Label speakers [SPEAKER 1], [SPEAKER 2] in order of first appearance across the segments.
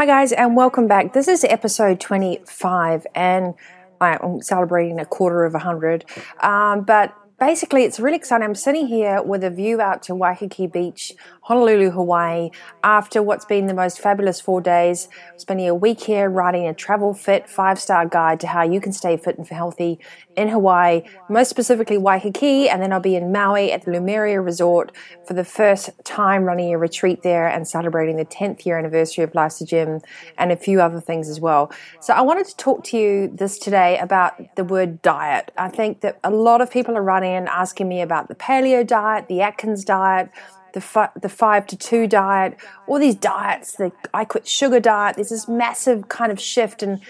[SPEAKER 1] Hi, guys, and welcome back. This is episode 25, and I'm celebrating a quarter of a 100. Um, but basically, it's really exciting. I'm sitting here with a view out to Waikiki Beach, Honolulu, Hawaii, after what's been the most fabulous four days. Spending a week here writing a travel fit five star guide to how you can stay fit and healthy in Hawaii, most specifically Waikiki, and then I'll be in Maui at the Lumeria Resort for the first time running a retreat there and celebrating the 10th year anniversary of Life's a Gym and a few other things as well. So I wanted to talk to you this today about the word diet. I think that a lot of people are running and asking me about the paleo diet, the Atkins diet, the fi- the five to two diet, all these diets, the I quit sugar diet. There's this massive kind of shift, and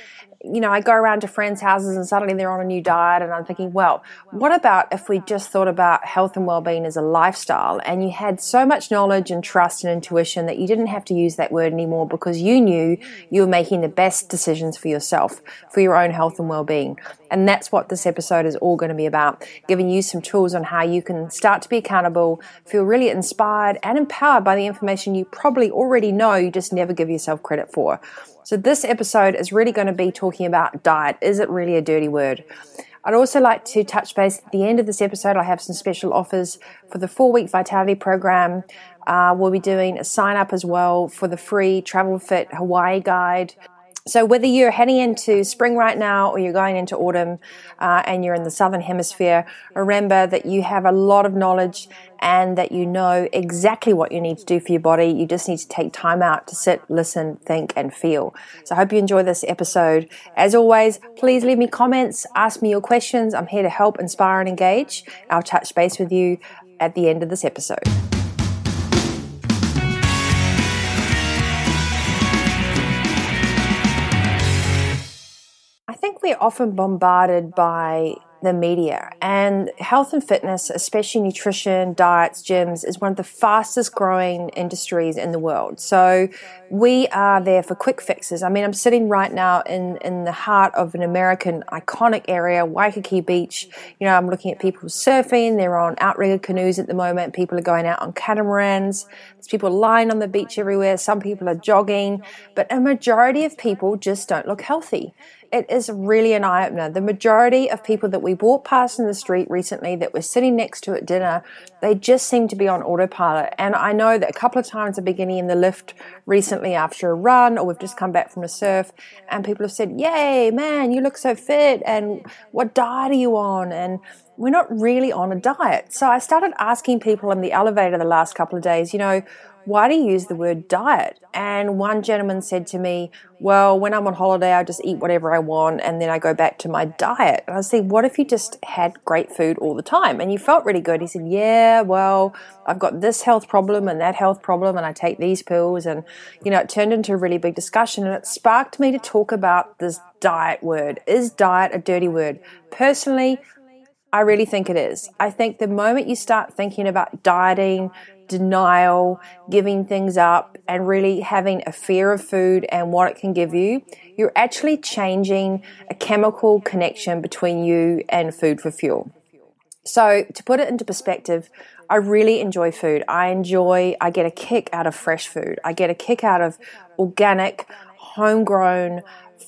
[SPEAKER 1] you know, I go around to friends' houses and suddenly they're on a new diet, and I'm thinking, well, what about if we just thought about health and well-being as a lifestyle, and you had so much knowledge and trust and intuition that you didn't have to use that word anymore because you knew you were making the best decisions for yourself, for your own health and well-being. And that's what this episode is all going to be about giving you some tools on how you can start to be accountable, feel really inspired and empowered by the information you probably already know, you just never give yourself credit for. So, this episode is really going to be talking about diet. Is it really a dirty word? I'd also like to touch base at the end of this episode. I have some special offers for the four week vitality program. Uh, we'll be doing a sign up as well for the free Travel Fit Hawaii guide. So, whether you're heading into spring right now or you're going into autumn uh, and you're in the southern hemisphere, remember that you have a lot of knowledge and that you know exactly what you need to do for your body. You just need to take time out to sit, listen, think, and feel. So, I hope you enjoy this episode. As always, please leave me comments, ask me your questions. I'm here to help, inspire, and engage. I'll touch base with you at the end of this episode. Often bombarded by the media and health and fitness, especially nutrition, diets, gyms, is one of the fastest growing industries in the world. So we are there for quick fixes. I mean, I'm sitting right now in, in the heart of an American iconic area, Waikiki Beach. You know, I'm looking at people surfing. They're on outrigger canoes at the moment. People are going out on catamarans. There's people lying on the beach everywhere. Some people are jogging, but a majority of people just don't look healthy it is really an eye opener. The majority of people that we walked past in the street recently that we're sitting next to at dinner, they just seem to be on autopilot. And I know that a couple of times I've been getting in the lift recently after a run or we've just come back from a surf and people have said, Yay, man, you look so fit and what diet are you on? And we're not really on a diet. So I started asking people in the elevator the last couple of days, you know, why do you use the word diet? And one gentleman said to me, Well, when I'm on holiday, I just eat whatever I want and then I go back to my diet. And I said, What if you just had great food all the time and you felt really good? He said, Yeah, well, I've got this health problem and that health problem and I take these pills. And, you know, it turned into a really big discussion and it sparked me to talk about this diet word. Is diet a dirty word? Personally, I really think it is. I think the moment you start thinking about dieting, denial, giving things up, and really having a fear of food and what it can give you, you're actually changing a chemical connection between you and food for fuel. So, to put it into perspective, I really enjoy food. I enjoy, I get a kick out of fresh food. I get a kick out of organic, homegrown,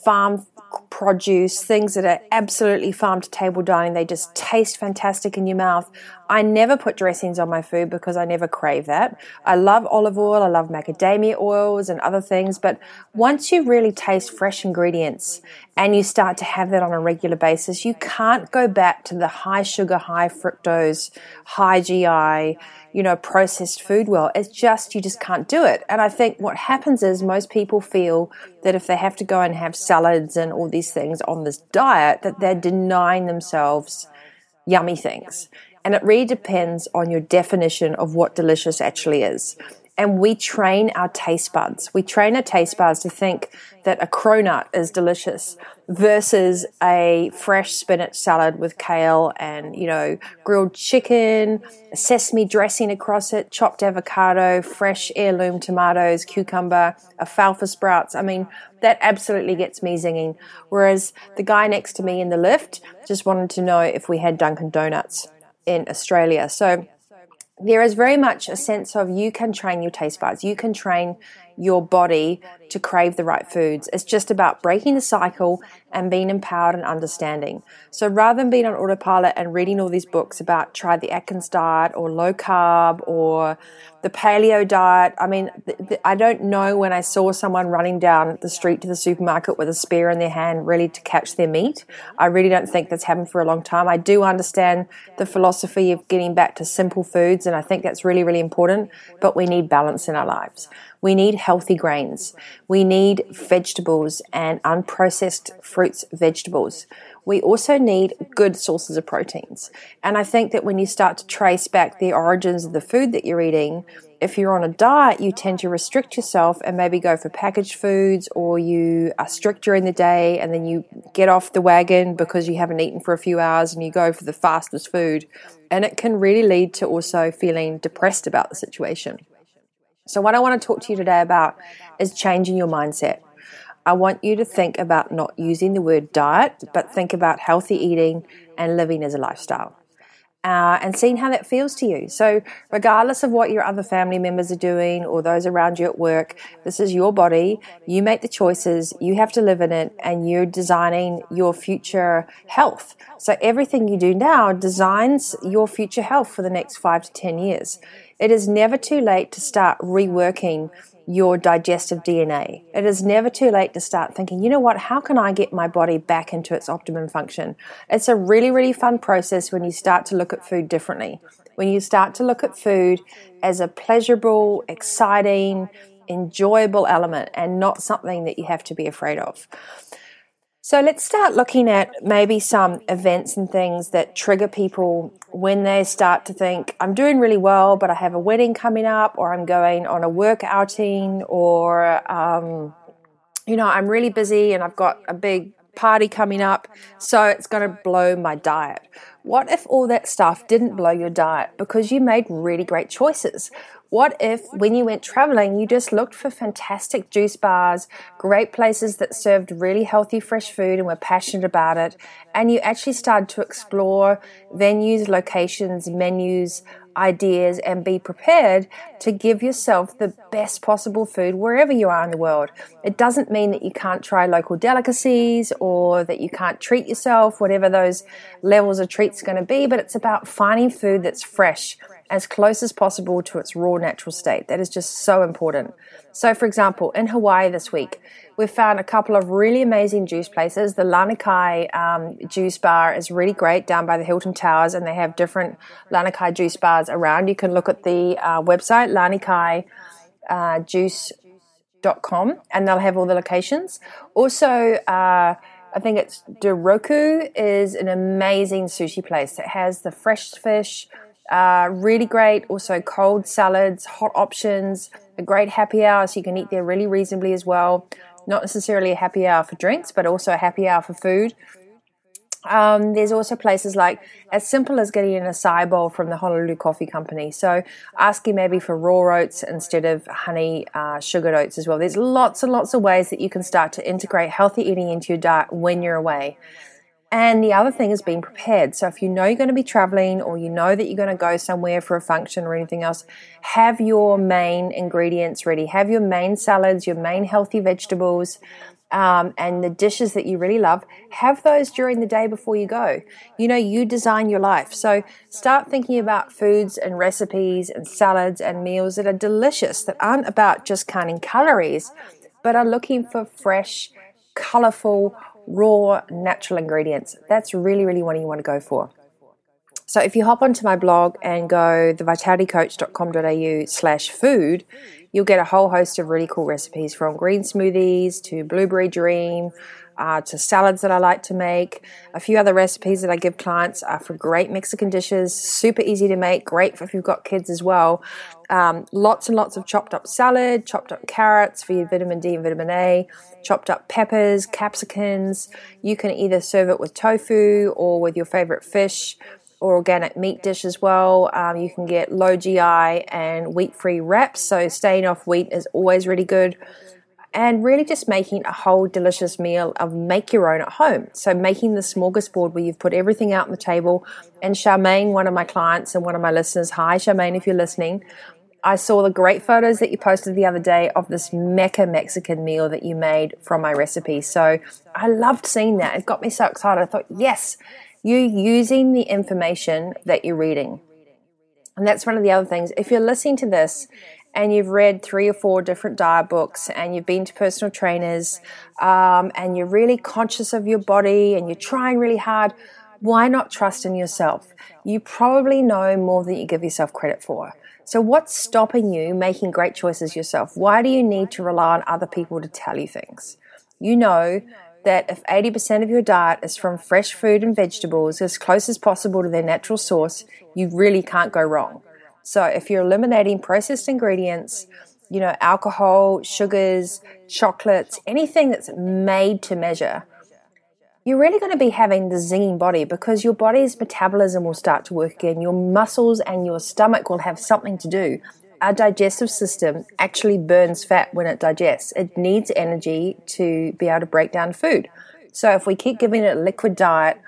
[SPEAKER 1] farm produce, things that are absolutely farm to table dining. They just taste fantastic in your mouth. I never put dressings on my food because I never crave that. I love olive oil, I love macadamia oils and other things, but once you really taste fresh ingredients and you start to have that on a regular basis, you can't go back to the high sugar, high fructose, high GI, you know, processed food well. It's just, you just can't do it. And I think what happens is most people feel that if they have to go and have salads and all these things on this diet, that they're denying themselves yummy things. And it really depends on your definition of what delicious actually is. and we train our taste buds. We train our taste buds to think that a cronut is delicious versus a fresh spinach salad with kale and, you know, grilled chicken, sesame dressing across it, chopped avocado, fresh heirloom tomatoes, cucumber, alfalfa sprouts. I mean, that absolutely gets me zinging. Whereas the guy next to me in the lift just wanted to know if we had Dunkin' Donuts in Australia. So there is very much a sense of you can train your taste buds. You can train your body to crave the right foods. It's just about breaking the cycle and being empowered and understanding. So rather than being on autopilot and reading all these books about try the Atkins diet or low carb or the paleo diet, I mean, th- th- I don't know when I saw someone running down the street to the supermarket with a spear in their hand really to catch their meat. I really don't think that's happened for a long time. I do understand the philosophy of getting back to simple foods, and I think that's really, really important, but we need balance in our lives. We need healthy grains. We need vegetables and unprocessed fruits, vegetables. We also need good sources of proteins. And I think that when you start to trace back the origins of the food that you're eating, if you're on a diet, you tend to restrict yourself and maybe go for packaged foods, or you are strict during the day and then you get off the wagon because you haven't eaten for a few hours and you go for the fastest food. And it can really lead to also feeling depressed about the situation. So, what I want to talk to you today about is changing your mindset. I want you to think about not using the word diet, but think about healthy eating and living as a lifestyle. Uh, and seeing how that feels to you. So, regardless of what your other family members are doing or those around you at work, this is your body. You make the choices, you have to live in it, and you're designing your future health. So, everything you do now designs your future health for the next five to 10 years. It is never too late to start reworking your digestive DNA. It is never too late to start thinking, you know what, how can I get my body back into its optimum function? It's a really, really fun process when you start to look at food differently. When you start to look at food as a pleasurable, exciting, enjoyable element and not something that you have to be afraid of. So let's start looking at maybe some events and things that trigger people when they start to think, I'm doing really well, but I have a wedding coming up, or I'm going on a work outing, or, um, you know, I'm really busy and I've got a big party coming up, so it's going to blow my diet. What if all that stuff didn't blow your diet because you made really great choices? What if, when you went traveling, you just looked for fantastic juice bars, great places that served really healthy, fresh food and were passionate about it, and you actually started to explore venues, locations, menus, ideas, and be prepared to give yourself the best possible food wherever you are in the world? It doesn't mean that you can't try local delicacies or that you can't treat yourself, whatever those levels of treats are going to be, but it's about finding food that's fresh as close as possible to its raw natural state. That is just so important. So, for example, in Hawaii this week, we've found a couple of really amazing juice places. The Lanikai um, juice bar is really great down by the Hilton Towers, and they have different Lanikai juice bars around. You can look at the uh, website, Lanikai uh, juice.com, and they'll have all the locations. Also, uh, I think it's Doraku is an amazing sushi place. It has the fresh fish, uh, really great. Also, cold salads, hot options, a great happy hour, so you can eat there really reasonably as well. Not necessarily a happy hour for drinks, but also a happy hour for food. Um, there's also places like as simple as getting an acai bowl from the Honolulu Coffee Company. So asking maybe for raw oats instead of honey uh, sugared oats as well. There's lots and lots of ways that you can start to integrate healthy eating into your diet when you're away. And the other thing is being prepared. So if you know you're going to be traveling or you know that you're going to go somewhere for a function or anything else, have your main ingredients ready. Have your main salads, your main healthy vegetables, um, and the dishes that you really love. Have those during the day before you go. You know, you design your life. So start thinking about foods and recipes and salads and meals that are delicious, that aren't about just counting calories, but are looking for fresh, colorful, raw, natural ingredients. That's really, really what you want to go for. So if you hop onto my blog and go thevitalitycoach.com.au slash food, you'll get a whole host of really cool recipes from green smoothies to blueberry dream, uh, to salads that I like to make. A few other recipes that I give clients are for great Mexican dishes, super easy to make, great if you've got kids as well. Um, lots and lots of chopped up salad, chopped up carrots for your vitamin D and vitamin A, chopped up peppers, capsicums. You can either serve it with tofu or with your favorite fish or organic meat dish as well. Um, you can get low GI and wheat free wraps, so staying off wheat is always really good and really just making a whole delicious meal of make your own at home. So making the smorgasbord where you've put everything out on the table. And Charmaine, one of my clients and one of my listeners, hi Charmaine, if you're listening. I saw the great photos that you posted the other day of this Mecca Mexican meal that you made from my recipe. So I loved seeing that. It got me so excited. I thought, yes, you're using the information that you're reading. And that's one of the other things. If you're listening to this and you've read three or four different diet books and you've been to personal trainers um, and you're really conscious of your body and you're trying really hard, why not trust in yourself? You probably know more than you give yourself credit for. So, what's stopping you making great choices yourself? Why do you need to rely on other people to tell you things? You know that if 80% of your diet is from fresh food and vegetables as close as possible to their natural source, you really can't go wrong. So if you're eliminating processed ingredients, you know, alcohol, sugars, chocolates, anything that's made to measure, you're really going to be having the zinging body because your body's metabolism will start to work again. Your muscles and your stomach will have something to do. Our digestive system actually burns fat when it digests. It needs energy to be able to break down food. So if we keep giving it a liquid diet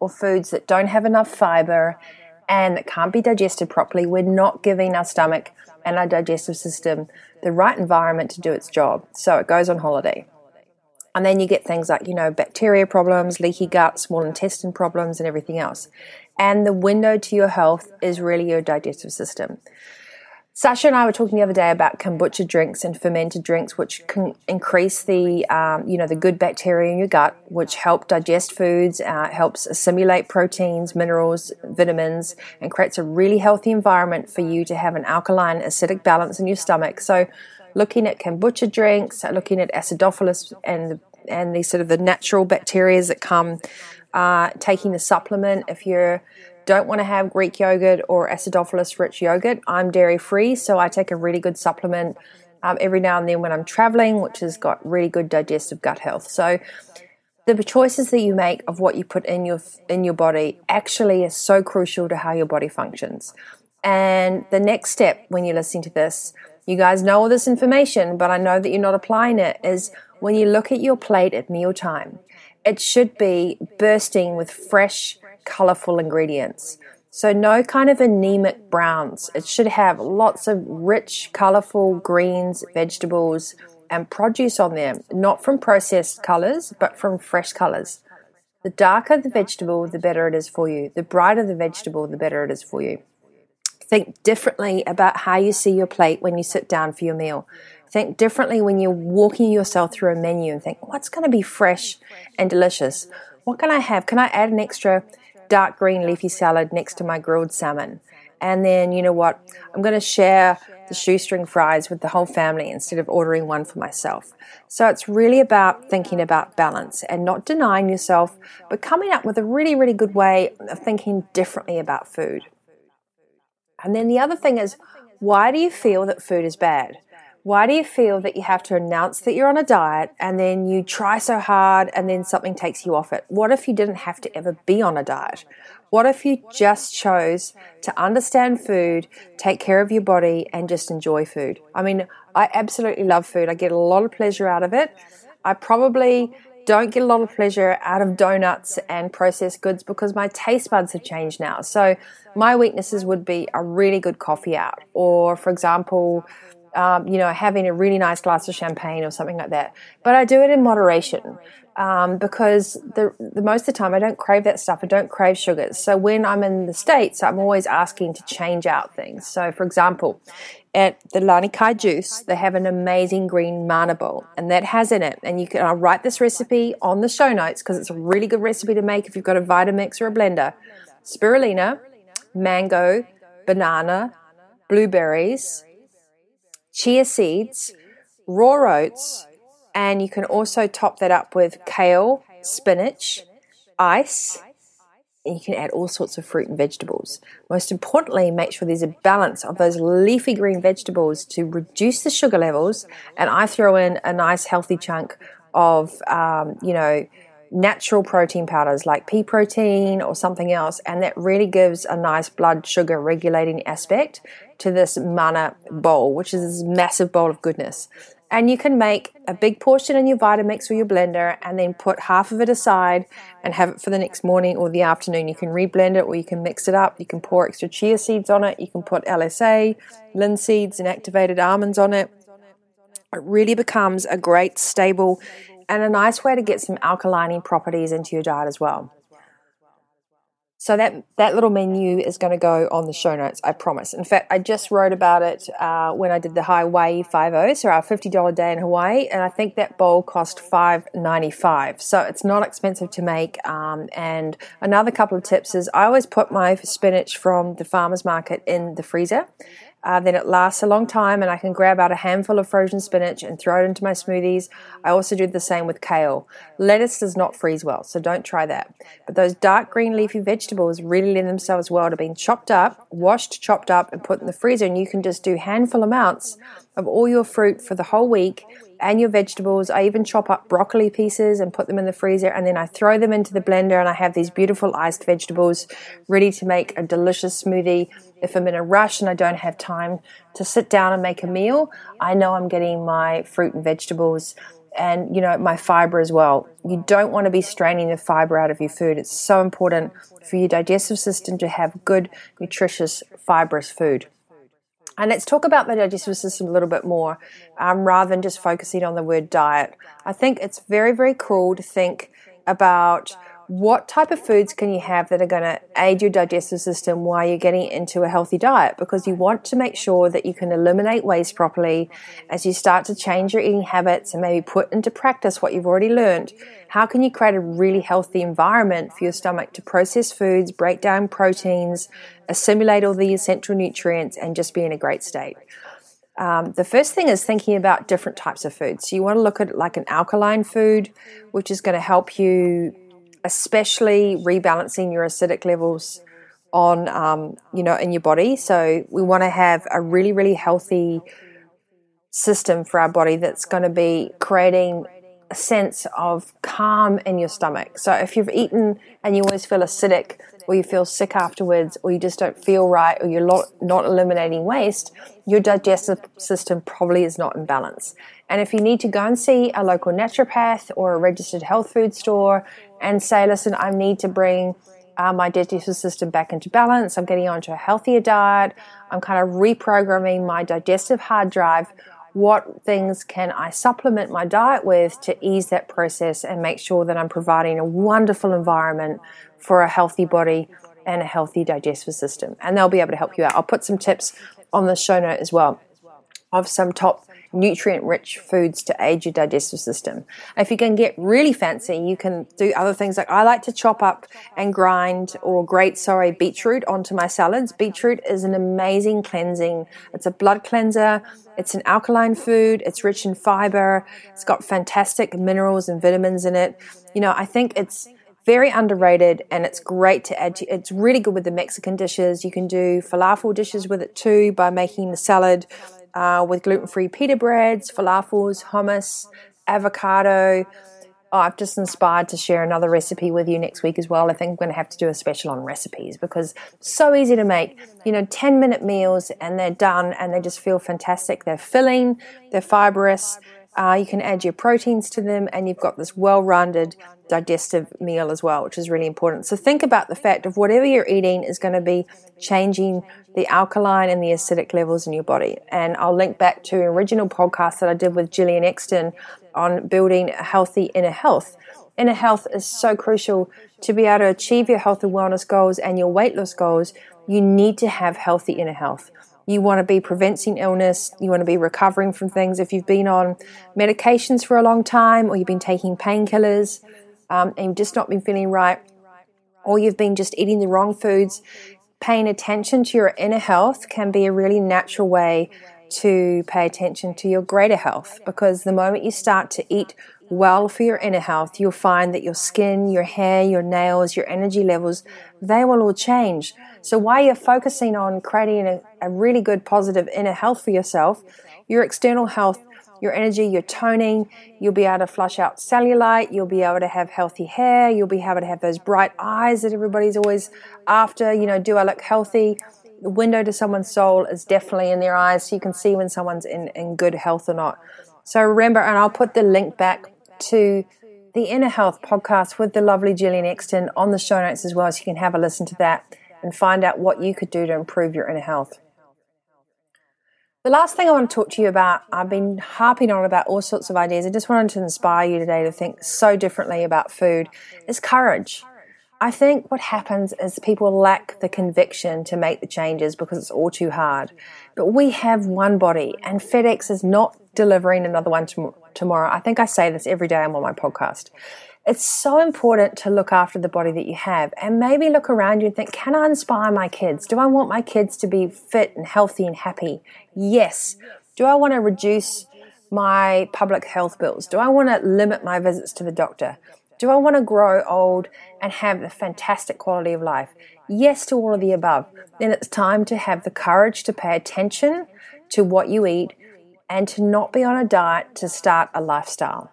[SPEAKER 1] or foods that don't have enough fiber and that can't be digested properly, we're not giving our stomach and our digestive system the right environment to do its job. So it goes on holiday. And then you get things like, you know, bacteria problems, leaky gut, small intestine problems, and everything else. And the window to your health is really your digestive system. Sasha and I were talking the other day about kombucha drinks and fermented drinks, which can increase the, um, you know, the good bacteria in your gut, which help digest foods, uh, helps assimilate proteins, minerals, vitamins, and creates a really healthy environment for you to have an alkaline acidic balance in your stomach. So, looking at kombucha drinks, looking at acidophilus and and the sort of the natural bacteria that come, uh, taking the supplement if you're don't want to have Greek yogurt or acidophilus rich yogurt, I'm dairy free, so I take a really good supplement um, every now and then when I'm traveling, which has got really good digestive gut health. So the choices that you make of what you put in your in your body actually is so crucial to how your body functions. And the next step when you're listening to this, you guys know all this information, but I know that you're not applying it, is when you look at your plate at mealtime, it should be bursting with fresh colorful ingredients. So, no kind of anemic browns. It should have lots of rich, colorful greens, vegetables, and produce on them, not from processed colors, but from fresh colors. The darker the vegetable, the better it is for you. The brighter the vegetable, the better it is for you. Think differently about how you see your plate when you sit down for your meal. Think differently when you're walking yourself through a menu and think, what's going to be fresh and delicious? What can I have? Can I add an extra dark green leafy salad next to my grilled salmon. And then, you know what? I'm going to share the shoestring fries with the whole family instead of ordering one for myself. So it's really about thinking about balance and not denying yourself, but coming up with a really, really good way of thinking differently about food. And then the other thing is, why do you feel that food is bad? Why do you feel that you have to announce that you're on a diet and then you try so hard and then something takes you off it? What if you didn't have to ever be on a diet? What if you just chose to understand food, take care of your body, and just enjoy food? I mean, I absolutely love food. I get a lot of pleasure out of it. I probably don't get a lot of pleasure out of donuts and processed goods because my taste buds have changed now. So, my weaknesses would be a really good coffee out, or for example, um, you know, having a really nice glass of champagne or something like that. But I do it in moderation um, because the, the most of the time I don't crave that stuff. I don't crave sugars. So when I'm in the States, I'm always asking to change out things. So, for example, at the Lanikai juice, they have an amazing green mana bowl, and that has in it. And you can I'll write this recipe on the show notes because it's a really good recipe to make if you've got a Vitamix or a blender. Spirulina, mango, banana, blueberries, chia seeds, raw oats, And you can also top that up with kale, spinach, ice, and you can add all sorts of fruit and vegetables. Most importantly, make sure there's a balance of those leafy green vegetables to reduce the sugar levels. And I throw in a nice healthy chunk of, um, you know, natural protein powders like pea protein or something else, and that really gives a nice blood sugar regulating aspect to this mana bowl, which is this massive bowl of goodness. And you can make a big portion in your Vitamix or your blender and then put half of it aside and have it for the next morning or the afternoon. You can reblend it or you can mix it up. You can pour extra chia seeds on it. You can put LSA, linseeds, and activated almonds on it. It really becomes a great, stable, and a nice way to get some alkalining properties into your diet as well. So that that little menu is going to go on the show notes, I promise. In fact, I just wrote about it uh, when I did the Hawaii Five O, so our fifty dollar day in Hawaii, and I think that bowl cost five ninety five. So it's not expensive to make. Um, and another couple of tips is I always put my spinach from the farmers market in the freezer uh, then it lasts a long time, and I can grab out a handful of frozen spinach and throw it into my smoothies. I also do the same with kale. Lettuce does not freeze well, so don't try that. But those dark green leafy vegetables really lend themselves well to being chopped up, washed, chopped up, and put in the freezer. And you can just do handful amounts of all your fruit for the whole week and your vegetables. I even chop up broccoli pieces and put them in the freezer, and then I throw them into the blender, and I have these beautiful iced vegetables ready to make a delicious smoothie. If I'm in a rush and I don't have time to sit down and make a meal, I know I'm getting my fruit and vegetables and you know my fiber as well you don't want to be straining the fiber out of your food it's so important for your digestive system to have good nutritious fibrous food and let's talk about the digestive system a little bit more um, rather than just focusing on the word diet. I think it's very, very cool to think about what type of foods can you have that are going to aid your digestive system while you're getting into a healthy diet? Because you want to make sure that you can eliminate waste properly. As you start to change your eating habits and maybe put into practice what you've already learned how can you create a really healthy environment for your stomach to process foods break down proteins assimilate all the essential nutrients and just be in a great state? Um, the first thing is thinking about different types of foods. So you want to look at like an alkaline food, which is going to help you especially rebalancing your acidic levels on um, you know in your body. So we want to have a really really healthy system for our body that's going to be creating a sense of calm in your stomach. So if you've eaten and you always feel acidic or you feel sick afterwards or you just don't feel right or you're not, not eliminating waste your digestive system probably is not in balance and if you need to go and see a local naturopath or a registered health food store and say, listen, I need to bring uh, my digestive system back into balance. I'm getting onto a healthier diet. I'm kind of reprogramming my digestive hard drive. What things can I supplement my diet with to ease that process and make sure that I'm providing a wonderful environment for a healthy body and a healthy digestive system? And they'll be able to help you out. I'll put some tips on the show note as well of some top nutrient rich foods to aid your digestive system. If you can get really fancy, you can do other things like I like to chop up and grind or grate, sorry, beetroot onto my salads. Beetroot is an amazing cleansing. It's a blood cleanser. It's an alkaline food. It's rich in fiber. It's got fantastic minerals and vitamins in it. You know, I think it's very underrated and it's great to add to, it's really good with the mexican dishes you can do falafel dishes with it too by making the salad uh, with gluten free pita breads, falafels, hummus, avocado. Oh, I've just inspired to share another recipe with you next week as well. I think I'm going to have to do a special on recipes because so easy to make. You know, 10 minute meals and they're done and they just feel fantastic. They're filling, they're fibrous. Uh, you can add your proteins to them and you've got this well rounded digestive meal as well, which is really important. So think about the fact of whatever you're eating is going to be changing the alkaline and the acidic levels in your body. And I'll link back to an original podcast that I did with Gillian Exton on building a healthy inner health. Inner health is so crucial to be able to achieve your health and wellness goals and your weight loss goals. You need to have healthy inner health. You want to be preventing illness. You want to be recovering from things. If you've been on medications for a long time or you've been taking painkillers um, and you've just not been feeling right, or you've been just eating the wrong foods, paying attention to your inner health can be a really natural way to pay attention to your greater health because the moment you start to eat well for your inner health, you'll find that your skin, your hair, your nails, your energy levels, they will all change. So while you're focusing on creating a, a really good positive inner health for yourself, your external health your energy, your toning. You'll be able to flush out cellulite. You'll be able to have healthy hair. You'll be able to have those bright eyes that everybody's always after. You know, do I look healthy? The window to someone's soul is definitely in their eyes, so you can see when someone's in, in good health or not. So remember, and I'll put the link back to the Inner Health podcast with the lovely Gillian Exton on the show notes as well, so you can have a listen to that and find out what you could do to improve your inner health. The last thing I want to talk to you about, I've been harping on about all sorts of ideas. I just wanted to inspire you today to think so differently about food, is courage. I think what happens is people lack the conviction to make the changes because it's all too hard. But we have one body, and FedEx is not delivering another one tomorrow. I think I say this every day I'm on my podcast. It's so important to look after the body that you have and maybe look around you and think, can I inspire my kids? Do I want my kids to be fit and healthy and happy? Yes. Do I want to reduce my public health bills? Do I want to limit my visits to the doctor? Do I want to grow old and have a fantastic quality of life? Yes to all of the above. Then it's time to have the courage to pay attention to what you eat and to not be on a diet to start a lifestyle.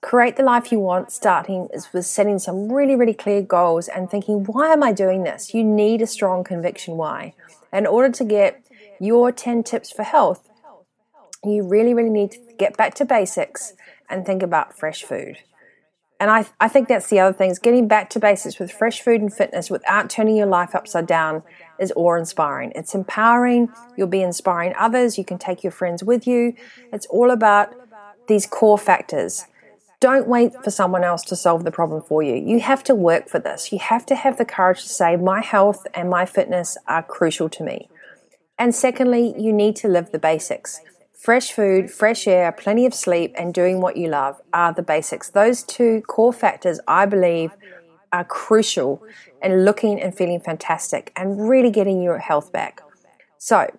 [SPEAKER 1] Create the life you want, starting with setting some really, really clear goals and thinking, why am I doing this? You need a strong conviction why. In order to get your 10 tips for health, you really, really need to get back to basics and think about fresh food. And I, I think that's the other thing is getting back to basics with fresh food and fitness without turning your life upside down is awe inspiring. It's empowering. You'll be inspiring others. You can take your friends with you. It's all about these core factors. Don't wait for someone else to solve the problem for you. You have to work for this. You have to have the courage to say, my health and my fitness are crucial to me. And secondly, you need to live the basics. Fresh food, fresh air, plenty of sleep, and doing what you love are the basics. Those two core factors, I believe, are crucial in looking and feeling fantastic and really getting your health back. So,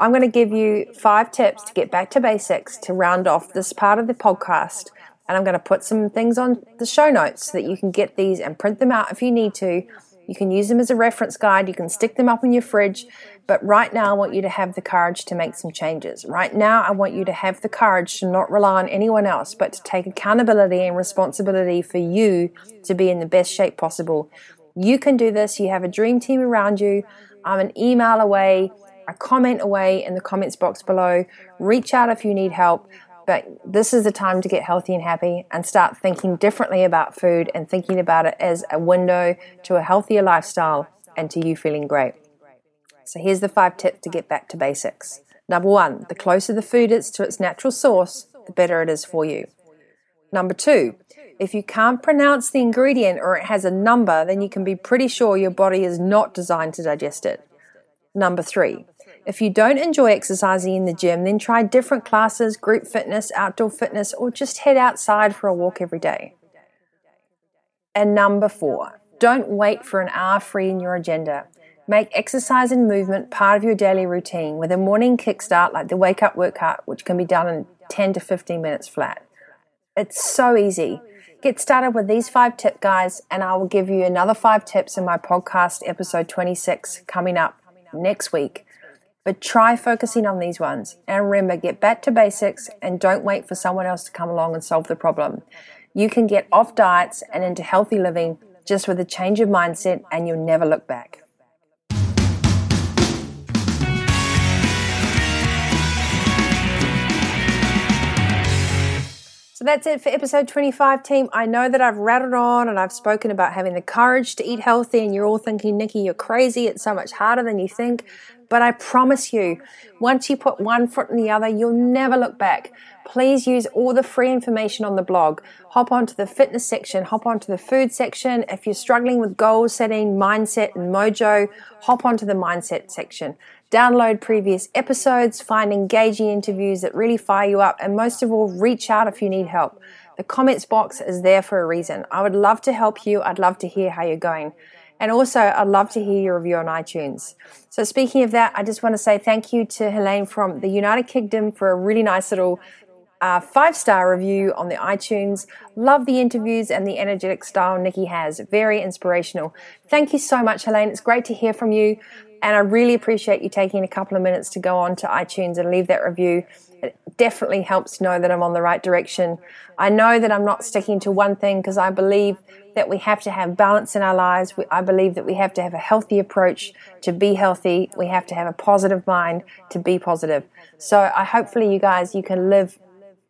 [SPEAKER 1] I'm going to give you five tips to get back to basics to round off this part of the podcast. And I'm going to put some things on the show notes so that you can get these and print them out if you need to you can use them as a reference guide. You can stick them up in your fridge. But right now, I want you to have the courage to make some changes. Right now, I want you to have the courage to not rely on anyone else, but to take accountability and responsibility for you to be in the best shape possible. You can do this. You have a dream team around you. I'm an email away, a comment away in the comments box below. Reach out if you need help. But this is the time to get healthy and happy and start thinking differently about food and thinking about it as a window to a healthier lifestyle and to you feeling great. So here's the five tips to get back to basics. Number one, the closer the food is to its natural source, the better it is for you. Number two, if you can't pronounce the ingredient or it has a number, then you can be pretty sure your body is not designed to digest it. Number three, if you don't enjoy exercising in the gym, then try different classes, group fitness, outdoor fitness, or just head outside for a walk every day. And number four, don't wait for an hour free in your agenda. Make exercise and movement part of your daily routine with a morning kickstart like the wake up workout, which can be done in 10 to 15 minutes flat. It's so easy. Get started with these five tip guys, and I will give you another five tips in my podcast episode 26 coming up next week. But try focusing on these ones. And remember, get back to basics and don't wait for someone else to come along and solve the problem. You can get off diets and into healthy living just with a change of mindset, and you'll never look back. So that's it for episode 25, team. I know that I've rattled on and I've spoken about having the courage to eat healthy, and you're all thinking, Nikki, you're crazy. It's so much harder than you think. But I promise you, once you put one foot in the other, you'll never look back. Please use all the free information on the blog. Hop onto the fitness section, hop onto the food section. If you're struggling with goal setting, mindset, and mojo, hop onto the mindset section. Download previous episodes, find engaging interviews that really fire you up, and most of all, reach out if you need help. The comments box is there for a reason. I would love to help you. I'd love to hear how you're going. And also, I'd love to hear your review on iTunes. So, speaking of that, I just want to say thank you to Helene from the United Kingdom for a really nice little uh, five star review on the iTunes. Love the interviews and the energetic style Nikki has. Very inspirational. Thank you so much, Helene. It's great to hear from you. And I really appreciate you taking a couple of minutes to go on to iTunes and leave that review. It definitely helps know that I'm on the right direction. I know that I'm not sticking to one thing because I believe that we have to have balance in our lives. I believe that we have to have a healthy approach to be healthy. We have to have a positive mind to be positive. So I hopefully you guys you can live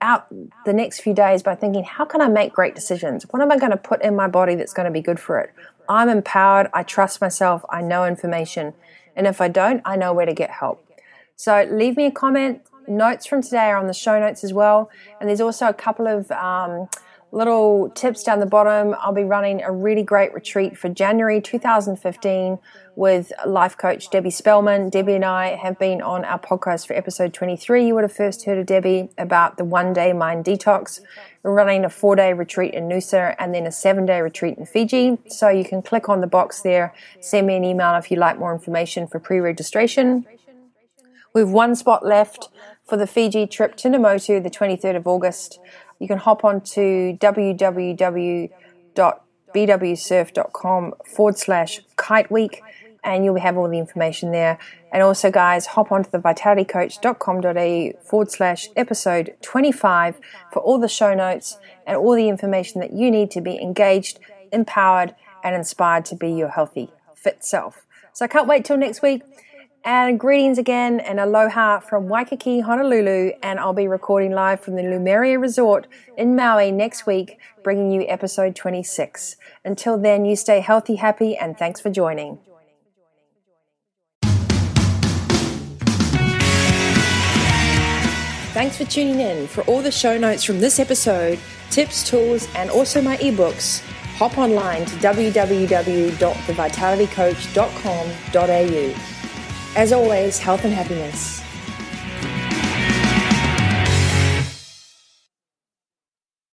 [SPEAKER 1] out the next few days by thinking, how can I make great decisions? What am I going to put in my body that's going to be good for it? I'm empowered. I trust myself. I know information. And if I don't, I know where to get help. So leave me a comment. Notes from today are on the show notes as well. And there's also a couple of um, little tips down the bottom. I'll be running a really great retreat for January 2015 with life coach Debbie Spellman. Debbie and I have been on our podcast for episode 23. You would have first heard of Debbie about the one day mind detox. We're running a four day retreat in Noosa and then a seven day retreat in Fiji. So you can click on the box there, send me an email if you'd like more information for pre registration. We've one spot left for the Fiji trip to Namotu, the 23rd of August. You can hop on to www.bwsurf.com forward slash kite week and you'll have all the information there. And also, guys, hop onto the vitalitycoach.com.au forward slash episode 25 for all the show notes and all the information that you need to be engaged, empowered, and inspired to be your healthy, fit self. So I can't wait till next week. And greetings again and aloha from Waikiki, Honolulu. And I'll be recording live from the Lumeria Resort in Maui next week, bringing you episode 26. Until then, you stay healthy, happy, and thanks for joining. Thanks for tuning in. For all the show notes from this episode, tips, tools, and also my ebooks, hop online to www.thevitalitycoach.com.au. As always, health and happiness.